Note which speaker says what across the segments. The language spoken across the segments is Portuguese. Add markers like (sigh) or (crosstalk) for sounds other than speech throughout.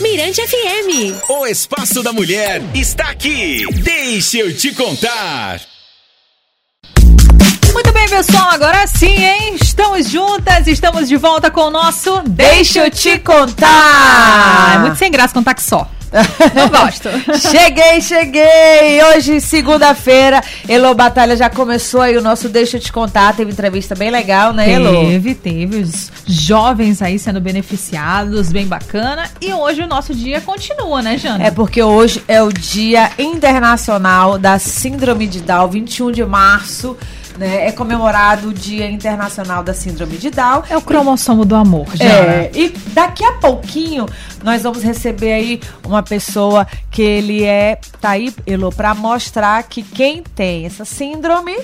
Speaker 1: Mirante FM.
Speaker 2: O Espaço da Mulher está aqui. Deixa eu te contar.
Speaker 3: Muito bem, pessoal, agora sim, hein? Estamos juntas, estamos de volta com o nosso
Speaker 4: Deixa eu te contar.
Speaker 3: É muito sem graça contar que só. Não (laughs) gosto.
Speaker 4: cheguei, cheguei! Hoje, segunda-feira, Elo Batalha já começou aí o nosso Deixa eu te contar. Teve entrevista bem legal, né, Elo?
Speaker 3: Teve, teve. Os jovens aí sendo beneficiados, bem bacana. E hoje o nosso dia continua, né, Jana?
Speaker 4: É porque hoje é o Dia Internacional da Síndrome de Down, 21 de março. Né, é comemorado o Dia Internacional da Síndrome de Down.
Speaker 3: É o cromossomo do amor, já.
Speaker 4: É, e daqui a pouquinho nós vamos receber aí uma pessoa que ele é, tá aí, Elô, para mostrar que quem tem essa síndrome,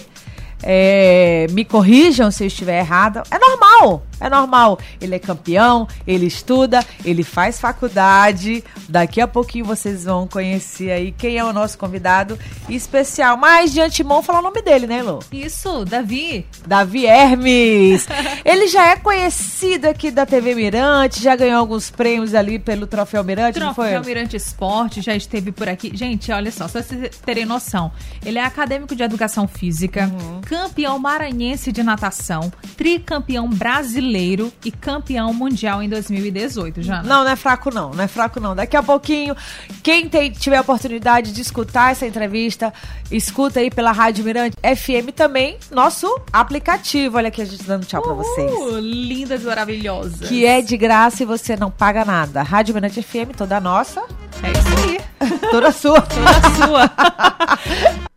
Speaker 4: é, me corrijam se eu estiver errada, é normal. É normal. Ele é campeão, ele estuda, ele faz faculdade. Daqui a pouquinho vocês vão conhecer aí quem é o nosso convidado especial. Mas de antemão falar o nome dele, né, Lu?
Speaker 3: Isso, Davi.
Speaker 4: Davi Hermes. (laughs) ele já é conhecido aqui da TV Mirante, já ganhou alguns prêmios ali pelo Troféu Mirante,
Speaker 3: Troféu
Speaker 4: não foi?
Speaker 3: Mirante Esporte, já esteve por aqui. Gente, olha só, só vocês terem noção. Ele é acadêmico de educação física, uhum. campeão maranhense de natação, tricampeão brasileiro brasileiro e campeão mundial em 2018, já.
Speaker 4: Não, não é fraco não, não é fraco não. Daqui a pouquinho, quem tem, tiver a oportunidade de escutar essa entrevista, escuta aí pela Rádio Mirante FM também, nosso aplicativo. Olha aqui a gente dando tchau uh, pra vocês.
Speaker 3: Lindas e maravilhosas.
Speaker 4: Que é de graça e você não paga nada. Rádio Mirante FM, toda nossa.
Speaker 3: É isso aí. (laughs)
Speaker 4: toda sua.
Speaker 3: Toda sua. (laughs)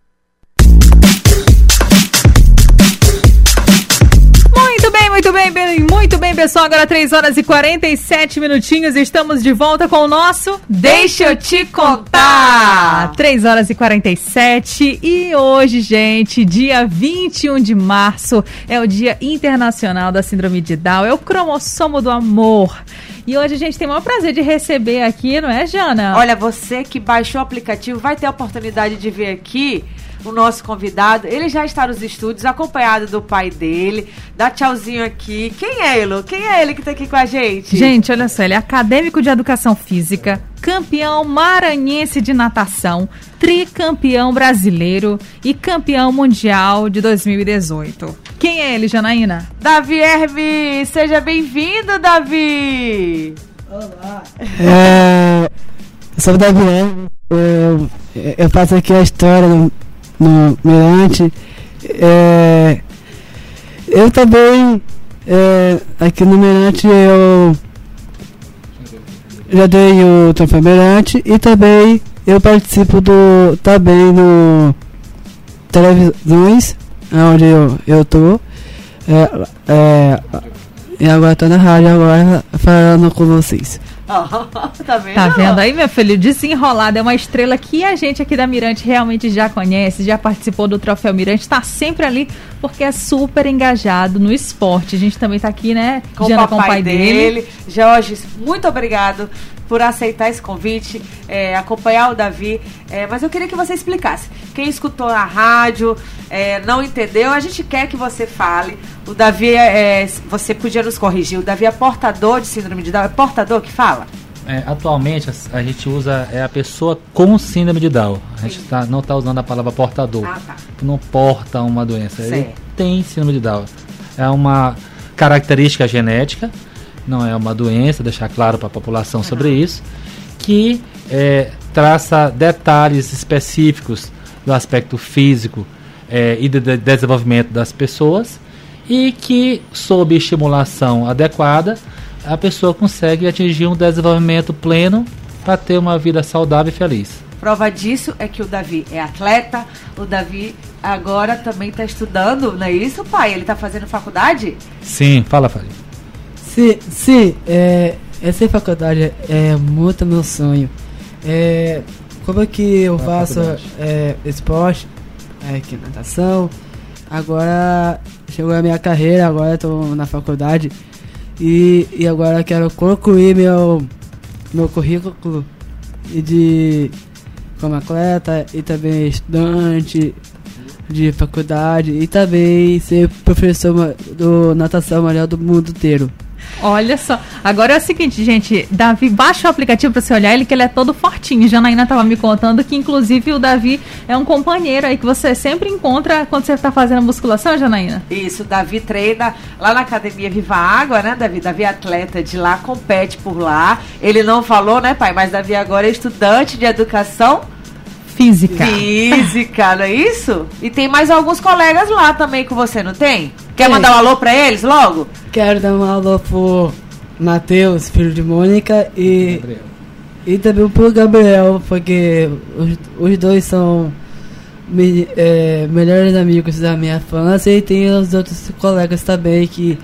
Speaker 3: bem, bem, muito bem, pessoal. Agora 3 horas e 47 minutinhos. Estamos de volta com o nosso
Speaker 4: Deixa eu te contar.
Speaker 3: 3 horas e 47. E hoje, gente, dia 21 de março, é o Dia Internacional da Síndrome de Down. É o cromossomo do amor. E hoje a gente tem o maior prazer de receber aqui, não é, Jana?
Speaker 4: Olha, você que baixou o aplicativo vai ter a oportunidade de ver aqui o nosso convidado. Ele já está nos estúdios, acompanhado do pai dele. Dá tchauzinho aqui. Quem é ele? Quem é ele que está aqui com a gente?
Speaker 3: Gente, olha só, ele é acadêmico de educação física, campeão maranhense de natação, tricampeão brasileiro e campeão mundial de 2018. Quem é ele, Janaína?
Speaker 4: Davi Hermes! Seja bem-vindo, Davi!
Speaker 5: Olá! É, eu sou o Davi Hermes. Eu, eu faço aqui a história do no Mirante. É, eu também, é, aqui no Mirante, eu já dei o Troféu Mirante e também eu participo do também no televisões, onde eu, eu tô. É, é, e agora tô na rádio agora falando com vocês. (laughs)
Speaker 3: tá vendo? Tá vendo aí, meu filho? Desenrolado é uma estrela que a gente aqui da Mirante realmente já conhece, já participou do Troféu Mirante, está sempre ali porque é super engajado no esporte. A gente também tá aqui, né,
Speaker 4: com o papai, com o pai dele. dele. Jorge, muito obrigado por aceitar esse convite, é, acompanhar o Davi. É, mas eu queria que você explicasse. Quem escutou na rádio, é, não entendeu, a gente quer que você fale. O Davi, é, é, você podia nos corrigir, o Davi é portador de síndrome de Down, é portador que fala?
Speaker 6: É, atualmente a, a, gente usa é a pessoa com síndrome de Down. A gente tá, não está usando a palavra portador. Ah, tá. Não porta uma doença. Certo. Ele tem síndrome de Down. É uma característica genética não é uma doença, deixar claro para a população sobre isso, que é, traça detalhes específicos do aspecto físico é, e do de desenvolvimento das pessoas e que, sob estimulação adequada, a pessoa consegue atingir um desenvolvimento pleno para ter uma vida saudável e feliz.
Speaker 4: Prova disso é que o Davi é atleta, o Davi agora também está estudando, não é isso, pai? Ele está fazendo faculdade?
Speaker 6: Sim, fala, Fábio.
Speaker 5: Sim, sim é, essa faculdade é muito meu sonho. É, como é que eu faço é, esporte, é, que natação, agora chegou a minha carreira, agora estou na faculdade e, e agora quero concluir meu, meu currículo de como atleta e também estudante de faculdade e também ser professor do natação melhor do mundo inteiro.
Speaker 3: Olha só. Agora é o seguinte, gente. Davi, baixa o aplicativo pra você olhar ele, que ele é todo fortinho. Janaína tava me contando que, inclusive, o Davi é um companheiro aí que você sempre encontra quando você tá fazendo musculação, Janaína.
Speaker 4: Isso, o Davi treina lá na Academia Viva Água, né, Davi? Davi é atleta de lá, compete por lá. Ele não falou, né, pai? Mas Davi agora é estudante de educação
Speaker 3: Física.
Speaker 4: física, não é isso? E tem mais alguns colegas lá também com você, não tem? Quer
Speaker 5: Tem.
Speaker 4: mandar um alô pra eles logo?
Speaker 5: Quero dar um alô pro Matheus, filho de Mônica, e,
Speaker 6: Gabriel.
Speaker 5: e também pro Gabriel, porque os, os dois são me- é, melhores amigos da minha infância e tem os outros colegas também, que,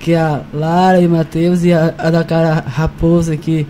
Speaker 5: que a Lara e o Matheus e a, a da cara Raposa, que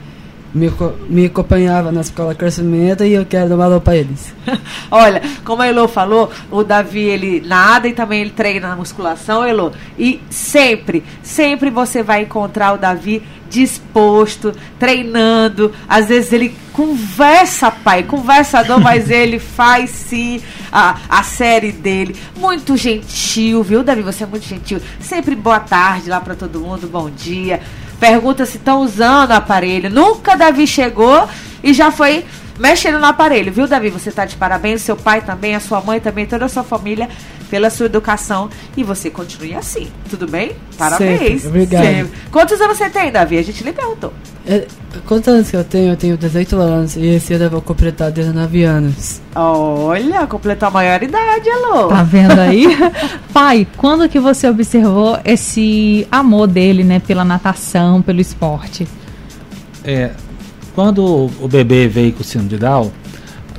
Speaker 5: me, me acompanhava na escola crescimento e eu quero dar um alô pra eles. (laughs)
Speaker 4: Olha, como a Elo falou, o Davi ele nada e também ele treina na musculação, Elo. E sempre, sempre você vai encontrar o Davi disposto, treinando. Às vezes ele conversa, pai, conversador, mas (laughs) ele faz sim a, a série dele. Muito gentil, viu, Davi? Você é muito gentil. Sempre boa tarde lá pra todo mundo, bom dia. Pergunta se estão usando o aparelho. Nunca Davi chegou e já foi mexendo no aparelho, viu, Davi? Você tá de parabéns, seu pai também, a sua mãe também, toda a sua família, pela sua educação. E você continue assim, tudo bem? Parabéns.
Speaker 5: Sempre, obrigado.
Speaker 4: Sempre. Quantos anos você tem, Davi? A gente lhe perguntou.
Speaker 5: É, quantos anos que eu tenho? Eu tenho 18 anos e esse ano eu vou completar 19 anos.
Speaker 4: Olha, completou a maioridade, alô.
Speaker 3: Tá vendo aí? (laughs) Pai, quando que você observou esse amor dele, né, pela natação, pelo esporte?
Speaker 6: É, quando o o bebê veio com síndrome de Down,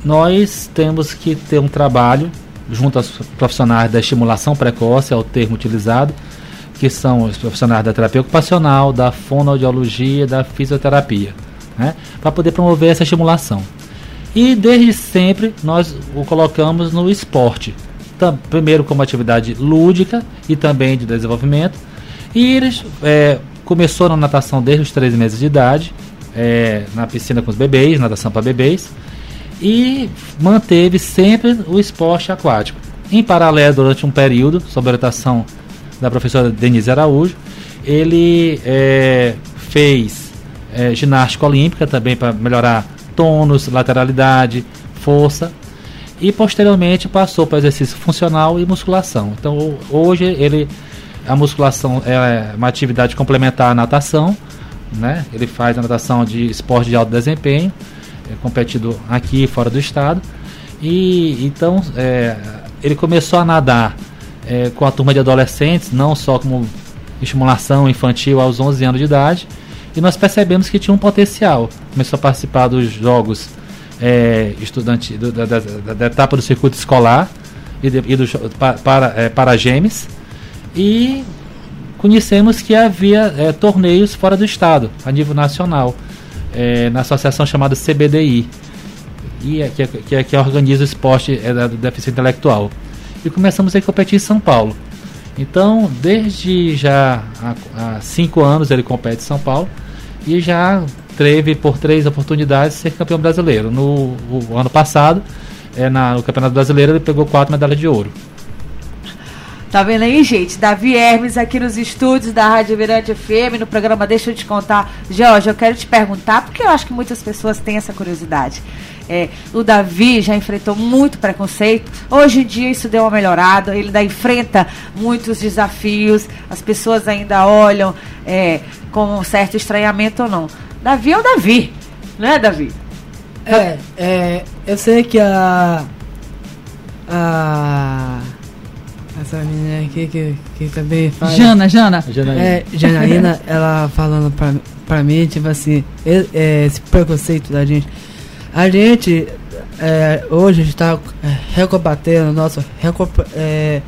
Speaker 6: nós temos que ter um trabalho junto aos profissionais da estimulação precoce, é o termo utilizado, que são os profissionais da terapia ocupacional, da fonoaudiologia, da fisioterapia, né, para poder promover essa estimulação. E desde sempre nós o colocamos no esporte, primeiro como atividade lúdica e também de desenvolvimento. E eles é, começou na natação desde os três meses de idade, é, na piscina com os bebês, natação para bebês, e manteve sempre o esporte aquático. Em paralelo, durante um período, sob orientação da professora Denise Araújo, ele é, fez é, ginástica olímpica também para melhorar tônus, lateralidade, força e posteriormente passou para exercício funcional e musculação. Então ho- hoje ele a musculação é uma atividade complementar à natação, né? Ele faz a natação de esporte de alto desempenho, é competido aqui fora do estado. E então é, ele começou a nadar é, com a turma de adolescentes, não só como estimulação infantil aos 11 anos de idade, e nós percebemos que tinha um potencial. Começou a participar dos jogos é, estudante do- da, da- da- etapa do circuito escolar e, de, e do para é, para Gemes e conhecemos que havia é, torneios fora do estado a nível nacional é, na associação chamada CBDI e é, que, é, que, é, que organiza o esporte é, da, deficiência intelectual e começamos a competir em São Paulo então desde já há, há cinco anos ele compete em São Paulo e já teve por três oportunidades ser campeão brasileiro. No o ano passado, é, na, no Campeonato Brasileiro, ele pegou quatro medalhas de ouro.
Speaker 4: Tá vendo aí, gente? Davi Hermes aqui nos estúdios da Rádio Virante FM, no programa Deixa eu te contar. Jorge, eu quero te perguntar, porque eu acho que muitas pessoas têm essa curiosidade. É, o Davi já enfrentou muito preconceito. Hoje em dia isso deu uma melhorada. Ele ainda enfrenta muitos desafios. As pessoas ainda olham é, com um certo estranhamento ou não. Davi é o Davi, né, Davi?
Speaker 5: É, é, eu sei que a. A. Essa menina aqui que, que também faz.
Speaker 3: Jana, Jana.
Speaker 5: É, Janaína, (laughs) ela falando pra, pra mim, tipo assim, é, esse preconceito da gente. A gente, é, hoje, está recombatendo o nosso. é,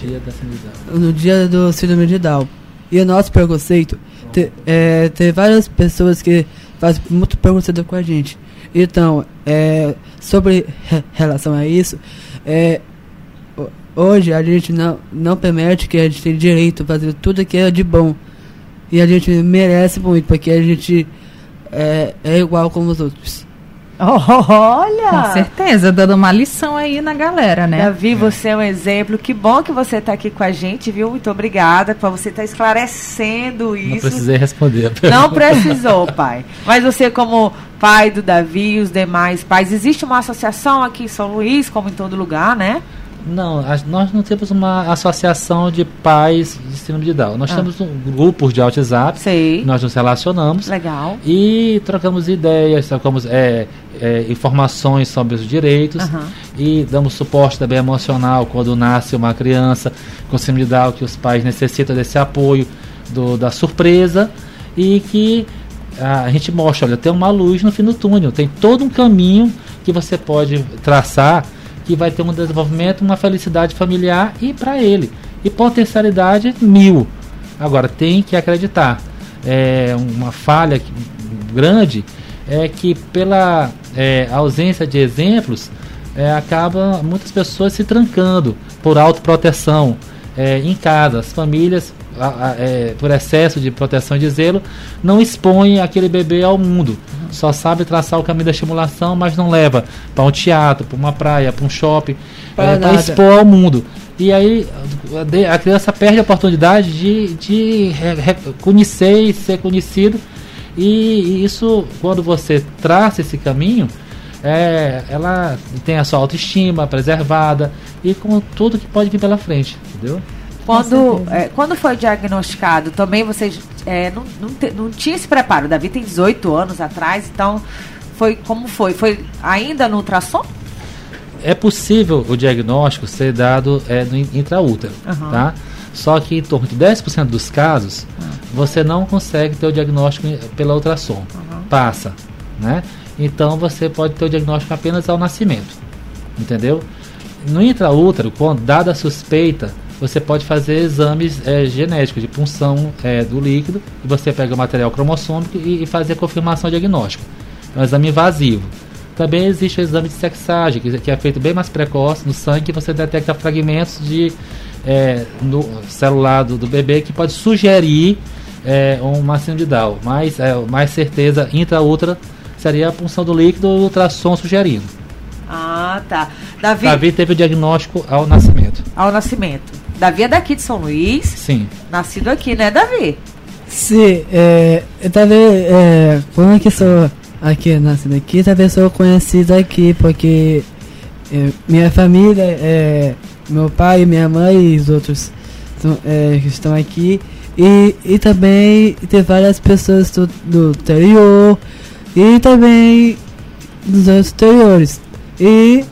Speaker 6: Dia da síndrome de Down.
Speaker 5: no dia do síndrome de Down. E o nosso preconceito, te, é, tem várias pessoas que fazem muito preconceito com a gente. Então, é, sobre re- relação a isso, é, hoje a gente não, não permite que a gente tenha direito a fazer tudo que é de bom. E a gente merece muito, porque a gente é, é igual como os outros. (laughs)
Speaker 4: Olha!
Speaker 3: Com certeza, dando uma lição aí na galera, né?
Speaker 4: Davi, você é um exemplo. Que bom que você está aqui com a gente, viu? Muito obrigada por você estar esclarecendo isso.
Speaker 6: Não precisei responder. (laughs)
Speaker 4: Não precisou, pai. Mas você, como pai do Davi e os demais pais, existe uma associação aqui em São Luís, como em todo lugar, né?
Speaker 6: Não, a- nós não temos uma associação de pais de síndrome de Down. Nós
Speaker 4: Ah.
Speaker 6: temos um grupos de WhatsApp,
Speaker 4: Sei.
Speaker 6: nós nos relacionamos
Speaker 4: Legal.
Speaker 6: e trocamos ideias, trocamos é, é, informações sobre os direitos e damos suporte também emocional quando nasce uma criança com síndrome de Down, que os pais necessitam desse apoio do- da surpresa e que a gente mostra, olha, tem uma luz no fim do túnel, tem todo um caminho que você pode traçar que vai ter um desenvolvimento, uma felicidade familiar e para ele. E potencialidade mil. Agora, tem que acreditar. É uma falha grande é que pela é, ausência de exemplos é, acaba muitas pessoas se trancando por autoproteção é, em casa. As famílias, a- a- é, por excesso de proteção e de zelo, não expõem aquele bebê ao mundo. Só sabe traçar o caminho da estimulação, mas não leva para um teatro, para uma praia, para um shopping, para
Speaker 5: nada.
Speaker 6: expor ao mundo. E aí a criança perde a oportunidade de, de conhecer e ser conhecido. E isso, quando você traça esse caminho, é, ela tem a sua autoestima preservada e com tudo que pode vir pela frente, entendeu?
Speaker 4: Quando, é, quando foi diagnosticado, também vocês é, não, não, te- não tinha esse preparo. Davi tem 18 anos atrás, então foi como foi? Foi ainda no ultrassom?
Speaker 6: É possível o diagnóstico ser dado é, no in- intraútero,
Speaker 4: Aham.
Speaker 6: tá? Só que em torno de 10% dos casos, você não consegue ter o diagnóstico pela ultrassom. Passa, né? Então você pode ter o diagnóstico apenas ao nascimento, entendeu? No intraútero, quando dada a suspeita, você pode fazer exames é, genéticos de punção é, do líquido e você pega o material cromossômico e, e fazer a confirmação diagnóstica. É um exame invasivo. Também existe o exame de sexagem, que, que é feito bem mais precoce no sangue, que você detecta fragmentos de é, no celular do, do bebê que pode sugerir é, uma síndrome de Down. Mas é, mais certeza intraútero seria a punção do líquido e o ultrassom sugerindo.
Speaker 4: Ah, tá. Davi,
Speaker 6: Davi teve o diagnóstico ao nascimento.
Speaker 4: ao nascimento. Davi é daqui de São Luís,
Speaker 6: Sim.
Speaker 4: nascido aqui, né, Davi?
Speaker 5: Sim, é, eu também, é, como que sou aqui, nascido aqui, também sou conhecido aqui, porque é, minha família, é, meu pai, minha mãe e os outros são, é, que estão aqui, e, e também tem várias pessoas do, do interior, e também dos outros exteriores, e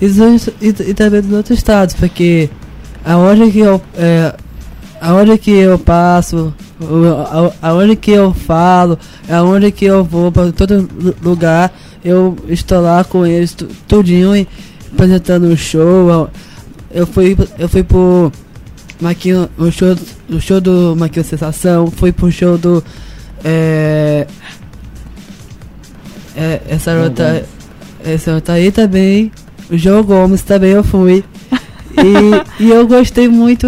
Speaker 5: e, dos outros- e, e também dos outros estados, porque aonde que eu é, aonde que eu passo, o- a- aonde que eu falo, aonde que eu vou para todo lu- lugar, eu estou lá com eles tu- tudinho e apresentando um show. Eu fui eu fui pro Maquinho, o show o show do Maquinho Sensação, fui pro show do é, é, essa
Speaker 6: Gomes.
Speaker 5: essa outra aí também, o João Gomes também eu fui. E, e eu gostei muito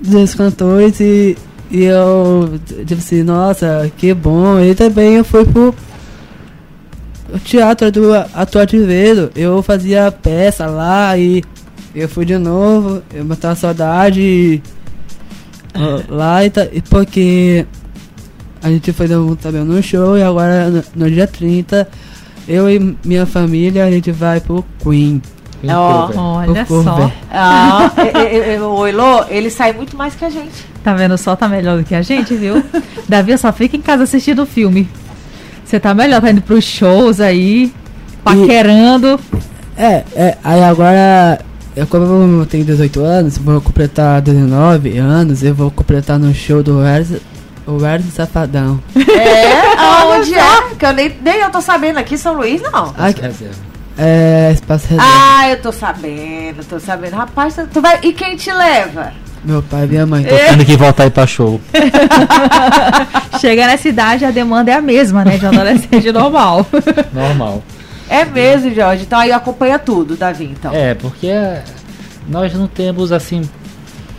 Speaker 5: dos cantores e, e eu tipo assim, nossa, que bom. E também eu fui pro teatro do Vedo. Eu fazia peça lá e eu fui de novo, eu matava saudade ó, lá e, ta- e porque a gente foi também no show e agora no, no dia 30 eu e minha família a gente vai pro Queen.
Speaker 4: Ó,
Speaker 3: Olha só.
Speaker 4: Ah, e- e- e- o Elô, ele sai muito mais que a gente.
Speaker 3: Tá vendo? O sol tá melhor do que a gente, viu? (laughs) Davi só fica em casa assistindo o filme. Você tá melhor, tá indo pros shows aí, paquerando.
Speaker 5: É, é, aí agora, eu, como eu tenho 18 anos, vou completar 19 anos, eu vou completar no show do Wesley, o Wesley Safadão.
Speaker 4: É, (laughs) aonde é? Que eu nem, nem eu tô sabendo aqui São Luís, não.
Speaker 5: Aqui. É, espaço reserva.
Speaker 4: Ah, eu tô sabendo, tô sabendo. Rapaz, tu vai. E quem te leva?
Speaker 5: Meu pai e minha mãe.
Speaker 6: Tô tendo que voltar aí pra show. (laughs)
Speaker 3: Chega nessa idade, a demanda é a mesma, né? De um adolescente normal. (laughs)
Speaker 6: Normal.
Speaker 4: É mesmo, Jorge. Então aí acompanha tudo, Davi, então.
Speaker 6: É, porque é, nós não temos assim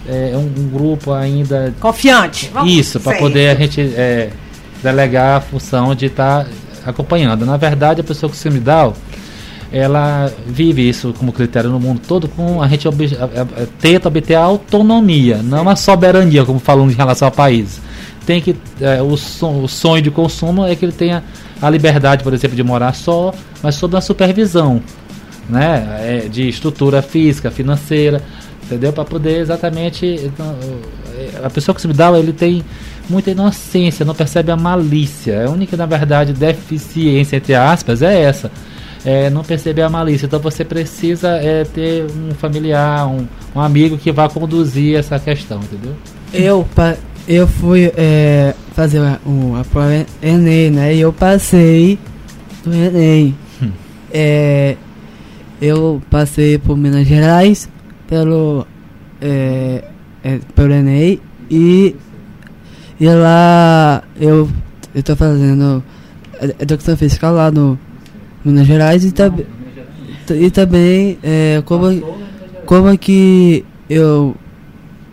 Speaker 6: é, um, um grupo ainda
Speaker 4: Confiante. Vamos-
Speaker 6: isso para poder a gente é, delegar a função de estar acompanhando. Na verdade, a pessoa com síndrome de Down, ela vive isso como critério no mundo todo, com a gente ob, a, a, tenta obter a autonomia, não a soberania, como falamos em relação ao país. Tem que é, o, son, o sonho de consumo é que ele tenha a liberdade, por exemplo, de morar só, mas sob uma supervisão, né, é, de estrutura física, financeira, entendeu? Para poder exatamente então, a pessoa que se dá, ele tem muita inocência, não percebe a malícia. A única, na verdade, deficiência entre aspas é essa é, não perceber a malícia. Então você precisa é, ter um familiar, um, um amigo que vá conduzir essa questão, entendeu?
Speaker 5: Eu, eu fui é, fazer uma, prova Enem, né? E eu passei no Enem. Hum. É, eu passei por Minas Gerais, pelo, é, é, pelo Enem e, e lá eu estou fazendo educação física lá no Minas Gerais e, tab e também é, como, como que eu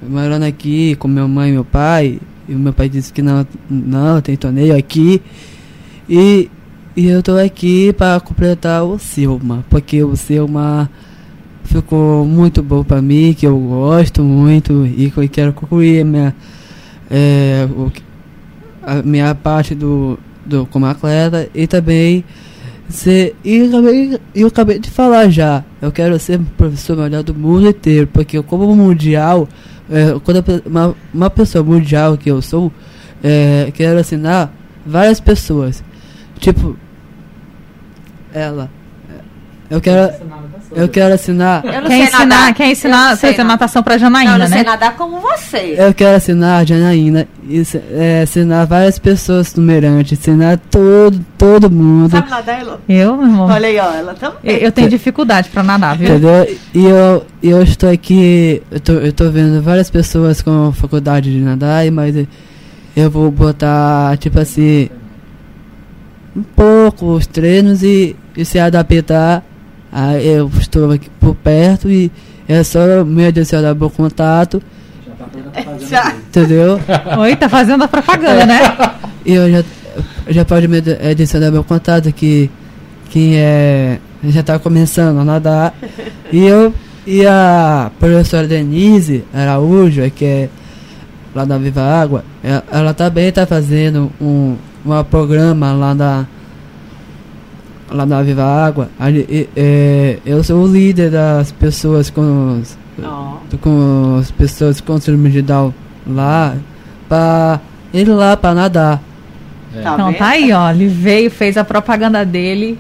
Speaker 5: morando aqui com minha mãe e meu pai, e meu pai disse que não, não tem torneio aqui. E, e eu tô aqui para completar o Silma, porque o Silma ficou muito bom para mim, que eu gosto muito e que eu quero concluir minha, é, o, a minha parte do, do como atleta e também Ser, e eu acabei, eu de falar já, eu quero ser professor melhor do mundo inteiro, porque como mundial, é, quando uma, uma pessoa mundial que eu sou, é, quero assinar várias pessoas. Tipo, ela. Eu quero. Eu quero assinar.
Speaker 3: Eu quer ensinar, nadar. quer ensinar fazer natação pra Janaína,
Speaker 4: não, eu
Speaker 3: né?
Speaker 4: sei nadar como você.
Speaker 5: Eu quero assinar a Janaína, e, é, assinar várias pessoas numerantes, assinar todo, todo mundo.
Speaker 4: Sabe nadar, Elo?
Speaker 3: Eu, meu irmão?
Speaker 4: Olha aí, ó, ela também. Eu,
Speaker 3: eu tenho dificuldade pra nadar, viu?
Speaker 5: Entendeu? E eu, eu estou aqui, eu tô, eu tô vendo várias pessoas com faculdade de nadar, mas eu vou botar, tipo assim, um pouco os treinos e, e se adaptar Aí eu estou aqui por perto e é só me adicionar meu contato. Já. Entendeu? (laughs)
Speaker 3: Oi, tá fazendo a propaganda, né?
Speaker 5: E eu já, já pode me adicionar meu contato que, que é, já está começando a nadar. E eu e a professora Denise Araújo, que é lá da Viva Água, ela, ela também está fazendo um, um programa lá da lá na Viva Água, ali, é, eu sou o líder das pessoas com, os, oh. com as pessoas com síndrome de Down lá, para ir lá para nadar.
Speaker 3: É. Então tá aí, ó, ele veio, fez a propaganda dele.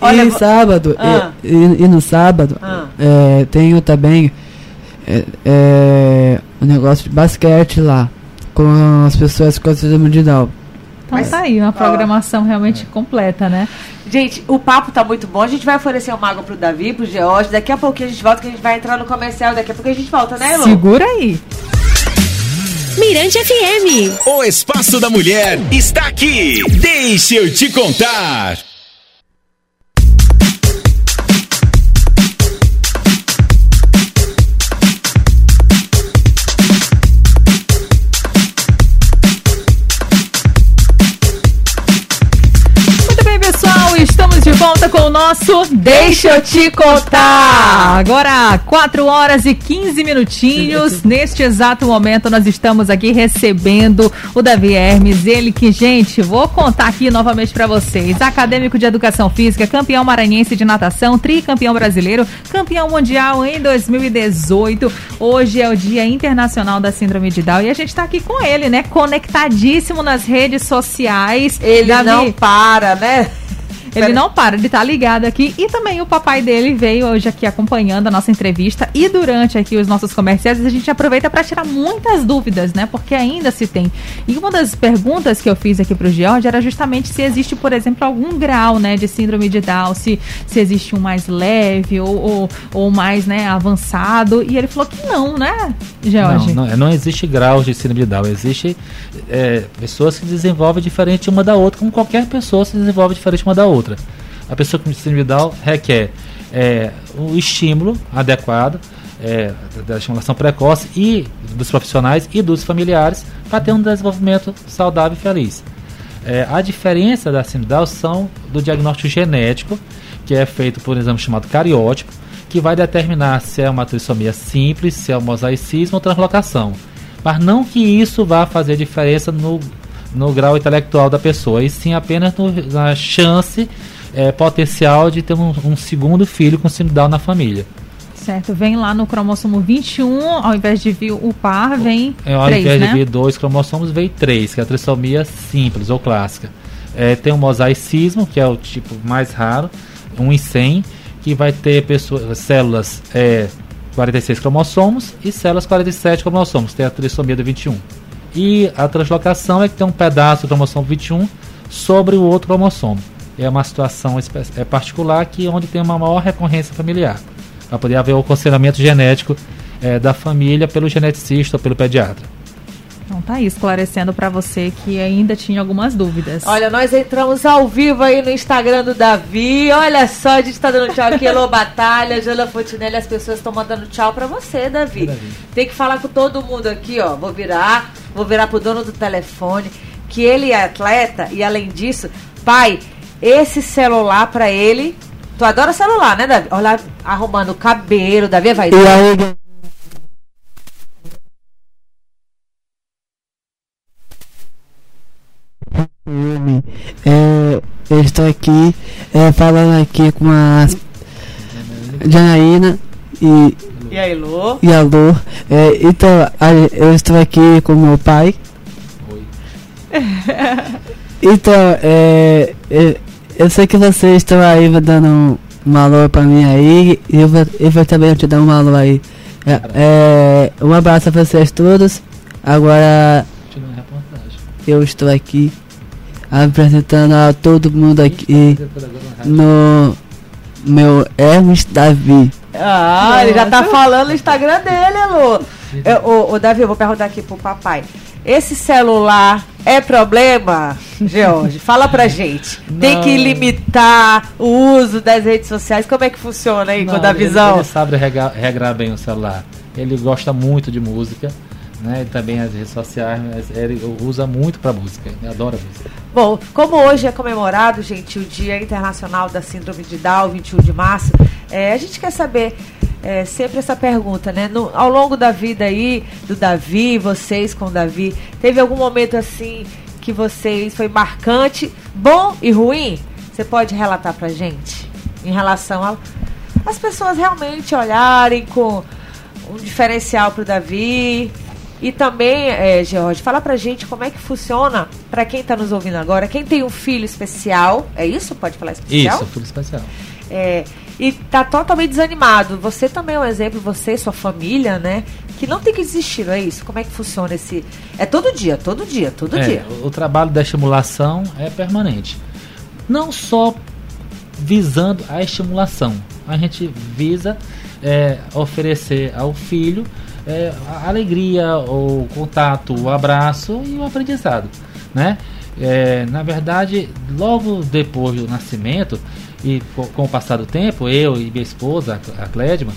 Speaker 5: Olha, e sábado, ah. e, e, e, no sábado, ah. é, tenho também é, é, um negócio de basquete lá, com as pessoas com síndrome de Down.
Speaker 3: Então Mas, tá aí, uma programação ó, realmente completa, né?
Speaker 4: Gente, o papo tá muito bom. A gente vai oferecer uma água pro Davi, pro George. Daqui a pouquinho a gente volta, que a gente vai entrar no comercial. Daqui a pouco a gente volta, né, Lu?
Speaker 3: Segura aí.
Speaker 2: Mirante FM. O Espaço da Mulher está aqui. Deixa eu te contar.
Speaker 3: Volta com o nosso Deixa eu te contar. Agora, 4 horas e 15 minutinhos. (laughs) Neste exato momento, nós estamos aqui recebendo o Davi Hermes. Ele que, gente, vou contar aqui novamente para vocês. Acadêmico de Educação Física, campeão maranhense de natação, tricampeão brasileiro, campeão mundial em 2018. Hoje é o Dia Internacional da Síndrome de Down e a gente tá aqui com ele, né? Conectadíssimo nas redes sociais.
Speaker 4: Ele Davi, não para, né?
Speaker 3: Ele não para, ele tá ligado aqui. E também o papai dele veio hoje aqui acompanhando a nossa entrevista. E durante aqui os nossos comerciais, a gente aproveita para tirar muitas dúvidas, né? Porque ainda se tem. E uma das perguntas que eu fiz aqui pro George era justamente se existe, por exemplo, algum grau, né, de síndrome de Down, se, se existe um mais leve ou, ou, ou mais, né, avançado. E ele falou que não, né, George?
Speaker 6: Não, não, não existe grau de síndrome de Down. Existe é, pessoas que desenvolvem diferente uma da outra, como qualquer pessoa se desenvolve diferente uma da outra outra. A pessoa com síndrome requer é, o estímulo adequado é, da estimulação precoce e dos profissionais e dos familiares para ter um desenvolvimento saudável e feliz. É, a diferença da síndrome são do diagnóstico genético, que é feito por um exame chamado cariótipo, que vai determinar se é uma trissomia simples, se é um mosaicismo ou translocação. Mas não que isso vá fazer diferença no, no grau intelectual da pessoa, e sim apenas no, na chance é, potencial de ter um, um segundo filho com síndrome Down na família.
Speaker 3: Certo, vem lá no cromossomo 21, ao invés de vir o par, vem
Speaker 6: é, Ao 3, invés né? de vir dois cromossomos, vem três, que é a trissomia simples ou clássica. É, tem o mosaicismo, que é o tipo mais raro, 1 em 100, que vai ter pessoas, células é, 46 cromossomos e células 47 cromossomos, tem a trissomia do 21. E a translocação é que tem um pedaço do cromossomo 21 sobre o outro cromossomo. É uma situação é particular que onde tem uma maior recorrência familiar para poder haver o aconselhamento genético é, da família pelo geneticista ou pelo pediatra.
Speaker 3: Então tá aí, esclarecendo para você que ainda tinha algumas dúvidas.
Speaker 4: Olha, nós entramos ao vivo aí no Instagram do Davi. Olha só, a gente tá dando tchau aqui. Elô Batalha, Jana Fontinelli, as pessoas estão mandando tchau para você, Davi. Davi. Tem que falar com todo mundo aqui, ó. Vou virar, vou virar pro dono do telefone, que ele é atleta e além disso, pai, esse celular para ele Tu adora celular, né, Davi? Olha lá, arrumando o cabelo, Davi vai. E aí,
Speaker 5: é, eu estou aqui é, falando aqui com a Janaína e,
Speaker 4: e a Elô.
Speaker 5: E a Lô. É, então, eu estou aqui com meu pai. Oi. (laughs) então, é, é eu sei que vocês estão aí dando um alô pra mim aí. E eu eu vou também te dar um alô aí. É, é, um abraço a vocês todos. Agora eu estou aqui apresentando a todo mundo aqui no meu Hermes Davi.
Speaker 4: Ah, ele já tá falando o Instagram dele, Alô. o, o Davi, eu vou perguntar aqui pro papai. Esse celular é problema, George? Fala pra gente. Não. Tem que limitar o uso das redes sociais. Como é que funciona aí Não, com a visão?
Speaker 6: Ele, ele sabe regrar, regrar bem o celular. Ele gosta muito de música né? E também as redes sociais, ele usa muito para música, ele adora música.
Speaker 4: Bom, como hoje é comemorado, gente, o Dia Internacional da Síndrome de Down, 21 de março, é, a gente quer saber é, sempre essa pergunta, né? No, ao longo da vida aí, do Davi, vocês com o Davi, teve algum momento assim que vocês foi marcante, bom e ruim? Você pode relatar pra gente? Em relação a as pessoas realmente olharem com um diferencial pro Davi, e também, é, George, fala pra gente como é que funciona para quem tá nos ouvindo agora, quem tem um filho especial, é isso? Pode falar especial?
Speaker 6: Isso, filho especial.
Speaker 4: É, e tá totalmente desanimado. Você também é um exemplo, você, sua família, né? Que não tem que desistir, não é isso? Como é que funciona esse. É todo dia, todo dia, todo é, dia.
Speaker 6: O trabalho da estimulação é permanente. Não só visando a estimulação. A gente visa é, oferecer ao filho é, a alegria, o contato, o abraço e o aprendizado, né? É, na verdade, logo depois do nascimento e com, o passar do tempo, eu e minha esposa, a Clédima,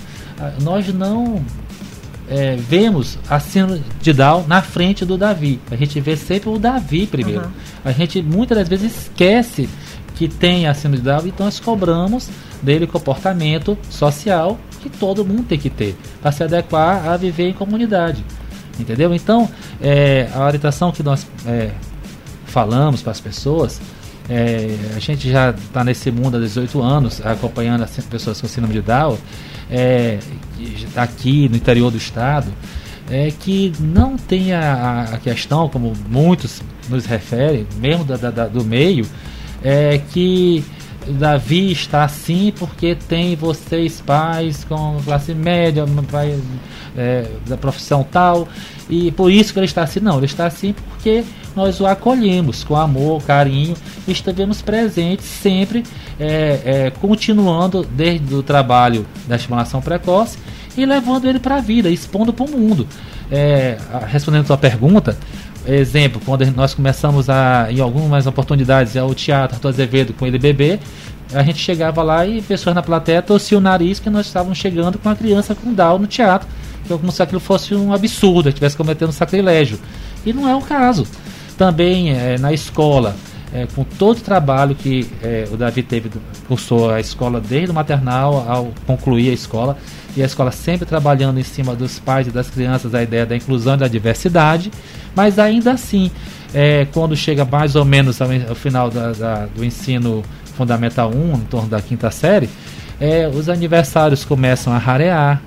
Speaker 6: nós não é, vemos a síndrome de Down na frente do Davi. A gente vê sempre o Davi primeiro. Uhum. A gente muitas das vezes esquece que tem a síndrome de Down, então nós cobramos dele comportamento social que todo mundo tem que ter para se adequar a viver em comunidade. Entendeu? Então, é, a orientação que nós é, falamos para as pessoas, é, a gente já está nesse mundo há 18 anos, acompanhando as pessoas com síndrome de Down, é, aqui no interior do estado, é que não tem a, a questão, como muitos nos referem, mesmo da, da, do meio, é que Davi está assim porque tem vocês pais com classe média, pai é, da profissão tal, e por isso que ele está assim. Não, ele está assim porque nós o acolhemos com amor, carinho, e estivemos presentes sempre, é, é, continuando desde o trabalho da estimulação precoce e levando ele para a vida, expondo para o mundo. É, respondendo a sua pergunta, Exemplo, quando nós começamos a, em algumas oportunidades, ao teatro Arthur Azevedo com ele bebê, a gente chegava lá e pessoas na plateia torciam o nariz que nós estávamos chegando com uma criança com Down no teatro, como se aquilo fosse um absurdo, estivesse cometendo sacrilégio. E não é o caso. Também é, na escola, é, com todo o trabalho que é, o Davi teve, cursou a escola desde o maternal ao concluir a escola, e a escola sempre trabalhando em cima dos pais e das crianças a ideia da inclusão e da diversidade, mas ainda assim, é, quando chega mais ou menos ao, ao final da, da, do ensino fundamental 1, em torno da quinta série, é, os aniversários começam a rarear,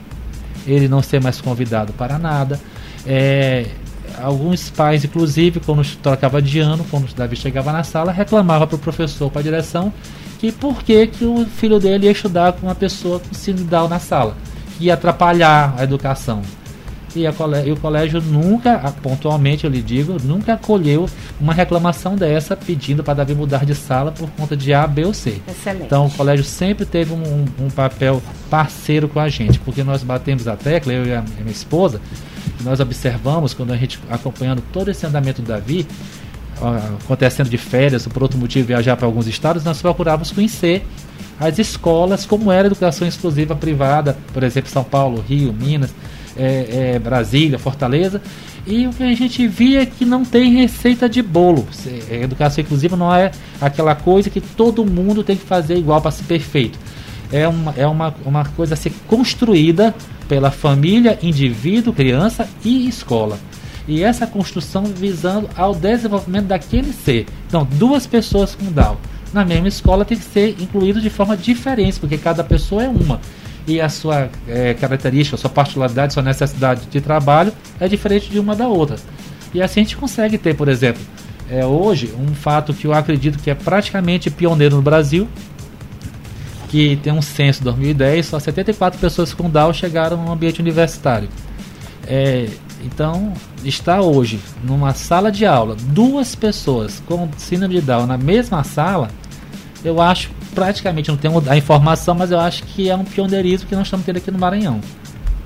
Speaker 6: ele não ser mais convidado para nada. É, alguns pais, inclusive, quando trocava de ano, quando o Davi chegava na sala, reclamava para o professor, para a direção, que por que, que o filho dele ia estudar com uma pessoa com síndrome Down na sala, que ia atrapalhar a educação. E, a, e, o colégio nunca, pontualmente eu lhe digo, nunca acolheu uma reclamação dessa pedindo para Davi mudar de sala por conta de A, B ou C.
Speaker 4: Excelente.
Speaker 6: Então o colégio sempre teve um, um papel parceiro com a gente, porque nós batemos a tecla, eu e a minha esposa, nós observamos quando a gente acompanhando todo esse andamento do Davi, acontecendo de férias ou por outro motivo viajar para alguns estados, nós procurávamos conhecer as escolas, como era a educação exclusiva privada, por exemplo, São Paulo, Rio, Minas, é, é, Brasília, Fortaleza, e o que a gente via é que não tem receita de bolo. A educação inclusiva não é aquela coisa que todo mundo tem que fazer igual para ser perfeito. É uma, é uma, uma coisa a ser construída pela família, indivíduo, criança e escola. E essa construção visando ao desenvolvimento daquele ser. Então, duas pessoas com Down na mesma escola tem que ser incluído de forma diferente, porque cada pessoa é uma. E a sua é, característica, a sua particularidade, a sua necessidade de trabalho é diferente de uma da outra. E assim a gente consegue ter, por exemplo, é, hoje, um fato que eu acredito que é praticamente pioneiro no Brasil, que tem um censo de 2010, só 74 pessoas com Down chegaram no ambiente universitário. É, então, está hoje numa sala de aula, duas pessoas com síndrome de Down na mesma sala, eu acho, praticamente, não tenho a informação, mas eu acho que é um pioneirismo que nós estamos tendo aqui no Maranhão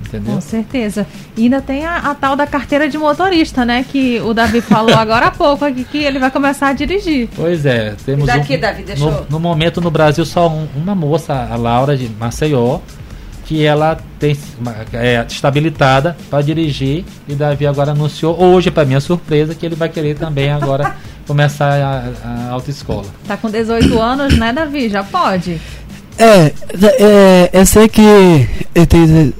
Speaker 6: entendeu?
Speaker 3: Com certeza. E ainda tem a, a, tal da carteira de motorista, né? Que o Davi falou agora há pouco aqui, que ele vai começar a dirigir.
Speaker 6: Pois é, temos
Speaker 4: daqui,
Speaker 6: um,
Speaker 4: Davi, deixa
Speaker 6: no, no, momento no Brasil só um, uma moça, a Laura de Maceió, que ela tem é estabilitada para dirigir e Davi agora anunciou hoje para minha surpresa que ele vai querer também agora (laughs) começar a, a autoescola.
Speaker 3: Tá com 18 anos, né, Davi? Já pode.
Speaker 5: É, é, eu sei que eu tenho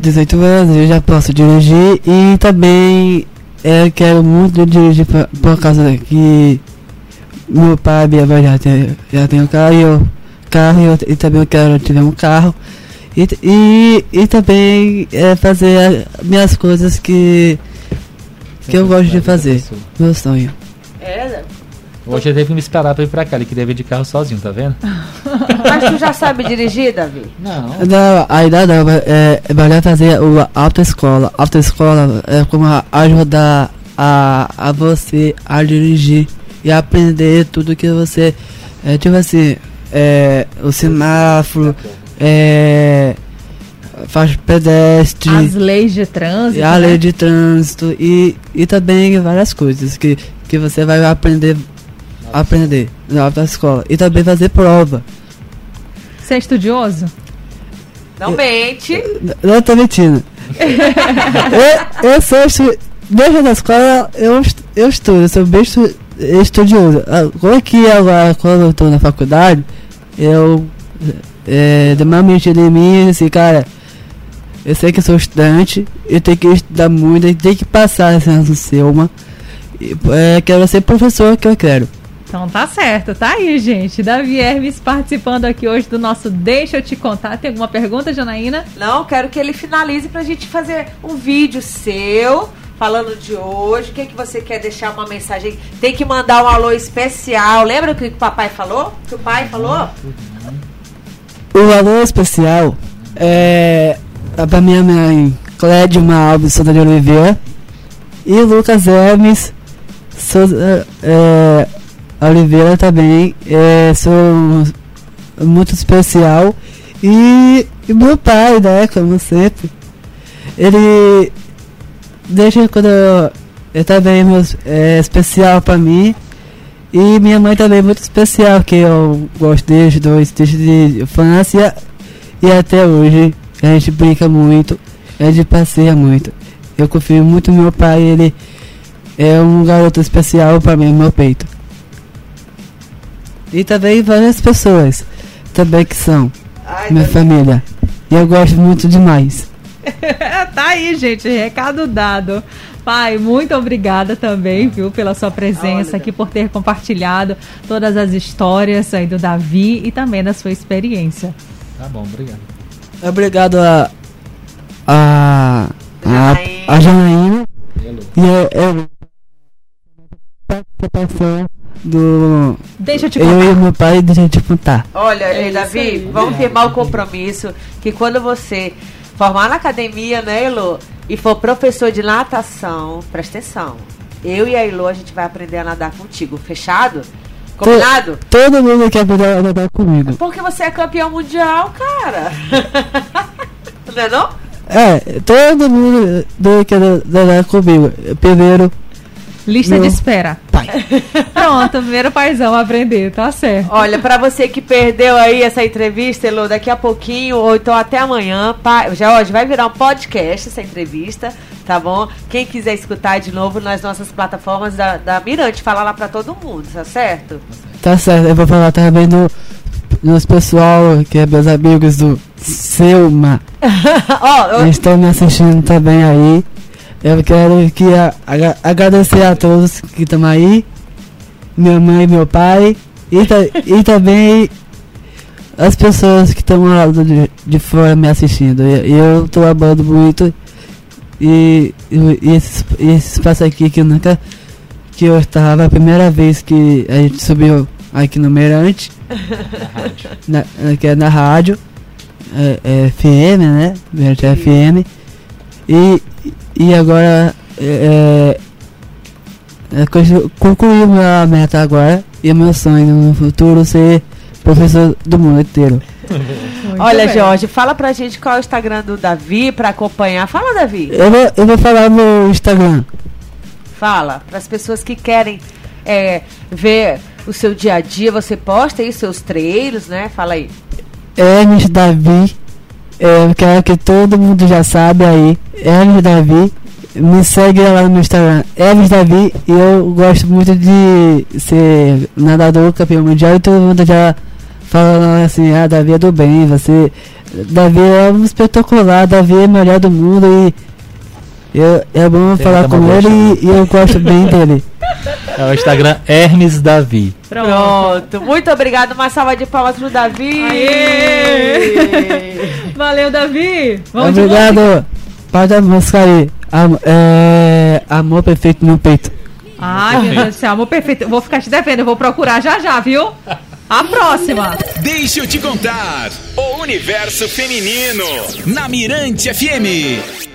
Speaker 5: 18 é, anos, eu já posso dirigir e também eu quero muito dirigir por, por causa que meu pai e minha mãe já tem, já tem um carro e eu, carro, eu, e também eu quero ter um carro e, e, e também é, fazer minhas coisas que, que eu gosto de fazer, meu sonho.
Speaker 4: É,
Speaker 6: Hoje ele teve que me esperar pra ir pra cá. Ele queria vir de carro sozinho, tá vendo? (laughs)
Speaker 4: Mas tu já sabe dirigir, Davi?
Speaker 6: Não.
Speaker 5: Não, ainda não. É, é melhor fazer a autoescola. Autoescola é como ajudar a, a você a dirigir e aprender tudo que você. É, tipo assim, é, o semáforo, é, faz pedestre.
Speaker 3: As leis de trânsito.
Speaker 5: A né? lei de trânsito e, e também várias coisas que, que você vai aprender aprender na escola e também fazer prova.
Speaker 3: Você é estudioso?
Speaker 4: Não mente.
Speaker 5: Não tô mentindo. (laughs) eu, eu sou desde a escola eu, eu estudo, eu sou bem estu... estudioso. Como é que agora quando eu tô na faculdade, eu é, dei uma mentira em mim assim, cara, eu sei que sou estudante, eu tenho que estudar muito, eu tenho que passar essa Selma. É, quero ser professor que eu quero.
Speaker 3: Então tá certo, tá aí, gente. Davi Hermes participando aqui hoje do nosso Deixa eu te contar. Tem alguma pergunta, Janaína?
Speaker 4: Não, quero que ele finalize pra gente fazer um vídeo seu falando de hoje. O que, que você quer deixar uma mensagem? Tem que mandar um alô especial. Lembra o que o papai falou? Que o pai falou?
Speaker 5: O alô especial é pra minha mãe, Clédio Alves Souza de Oliveira e Lucas Hermes Souza, é, Oliveira também é, sou muito especial e, e, meu pai, né, como sempre, ele deixa quando ele também é especial para mim e minha mãe também é muito especial, que eu gosto desde dois desde de infância e até hoje a gente brinca muito, a gente passeia muito. Eu confio muito no meu pai, ele é um garoto especial para mim, meu peito. E também várias pessoas também que são
Speaker 4: Ai,
Speaker 5: minha família. E eu gosto muito demais.
Speaker 3: tá aí, gente, recado dado. Pai, muito obrigada também, viu, pela sua presença aqui, por ter compartilhado todas as histórias aí do Davi e também da sua experiência.
Speaker 6: Tá bom, obrigado.
Speaker 5: Obrigado a. a. a,
Speaker 4: Janaína.
Speaker 5: a Janaína e a, eu. Do.
Speaker 3: Deixa eu te
Speaker 5: Eu e
Speaker 3: contar.
Speaker 5: meu pai, deixa eu te contar.
Speaker 4: Olha,
Speaker 3: É
Speaker 4: Davi,
Speaker 3: aí.
Speaker 4: vamos firmar o compromisso que quando você formar na academia, né, Elo, e for professor de natação, presta atenção. Eu e a Elo, a gente vai aprender a nadar contigo. Fechado? Combinado?
Speaker 5: Todo mundo quer poder nadar comigo.
Speaker 4: Porque você é campeão mundial, cara. (laughs) não é não?
Speaker 5: É, todo mundo quer nadar comigo. Primeiro,
Speaker 3: Lista
Speaker 5: Meu
Speaker 3: de espera.
Speaker 5: pai. (laughs)
Speaker 3: Pronto, primeiro paizão a aprender, tá certo.
Speaker 4: Olha, pra você que perdeu aí essa entrevista, Elo, daqui a pouquinho, ou então até amanhã, pá, já hoje vai virar um podcast essa entrevista, tá bom? Quem quiser escutar de novo nas nossas plataformas da, da Mirante, fala lá pra todo mundo, tá certo?
Speaker 5: Tá certo, eu vou falar também do, dos pessoal que é meus amigos do Selma. (laughs)
Speaker 4: Ó, eu-
Speaker 5: Eles estão me assistindo também aí. Eu quero que a- aga- agradecer a todos que estão aí. Minha mãe meu pai. E, ta- e também as pessoas que estão lá de, de fora me assistindo. Eu estou amando muito. E, e, esse, esse espaço aqui que eu nunca. Que eu estava a primeira vez que a gente subiu aqui no Meirante. (laughs) na, que é na rádio. É, é FM, né? Meirante FM. E, e agora é, é, concluí minha meta agora e meu sonho no futuro ser professor do mundo inteiro. (laughs)
Speaker 3: Muito
Speaker 4: olha,
Speaker 3: bem.
Speaker 4: Jorge, fala pra gente qual é o Instagram do Davi pra acompanhar. Fala, Davi.
Speaker 5: Eu vou, eu vou falar no Instagram.
Speaker 4: Fala. Para as pessoas que querem é, ver o seu dia a dia, você posta aí os seus treinos, né? Fala aí.
Speaker 5: Hermes Davi. É, eu quero que todo mundo já sabe aí. Hermes Davi. Me segue lá no Instagram. Hermes Davi. E eu gosto muito de ser nadador campeão mundial. E todo mundo já fala assim: Ah, Davi é do bem. Você. Davi é um espetacular. Davi é o melhor do mundo. E. Eu, é bom
Speaker 6: Tem
Speaker 5: falar com ele e, e eu gosto bem dele. (laughs)
Speaker 6: É o Instagram Hermes Davi.
Speaker 3: Pronto.
Speaker 4: Pronto. Muito obrigado. Uma salva de palmas pro Davi.
Speaker 3: Aê! Valeu, Davi. Vamos.
Speaker 5: Obrigado. Pode a música aí. Am- é, amor perfeito no peito.
Speaker 3: Ai, meu Deus do céu, amor perfeito. Eu vou ficar te devendo, eu vou procurar já já, viu? A próxima.
Speaker 2: Deixa eu te contar. O universo feminino. Na Mirante FM.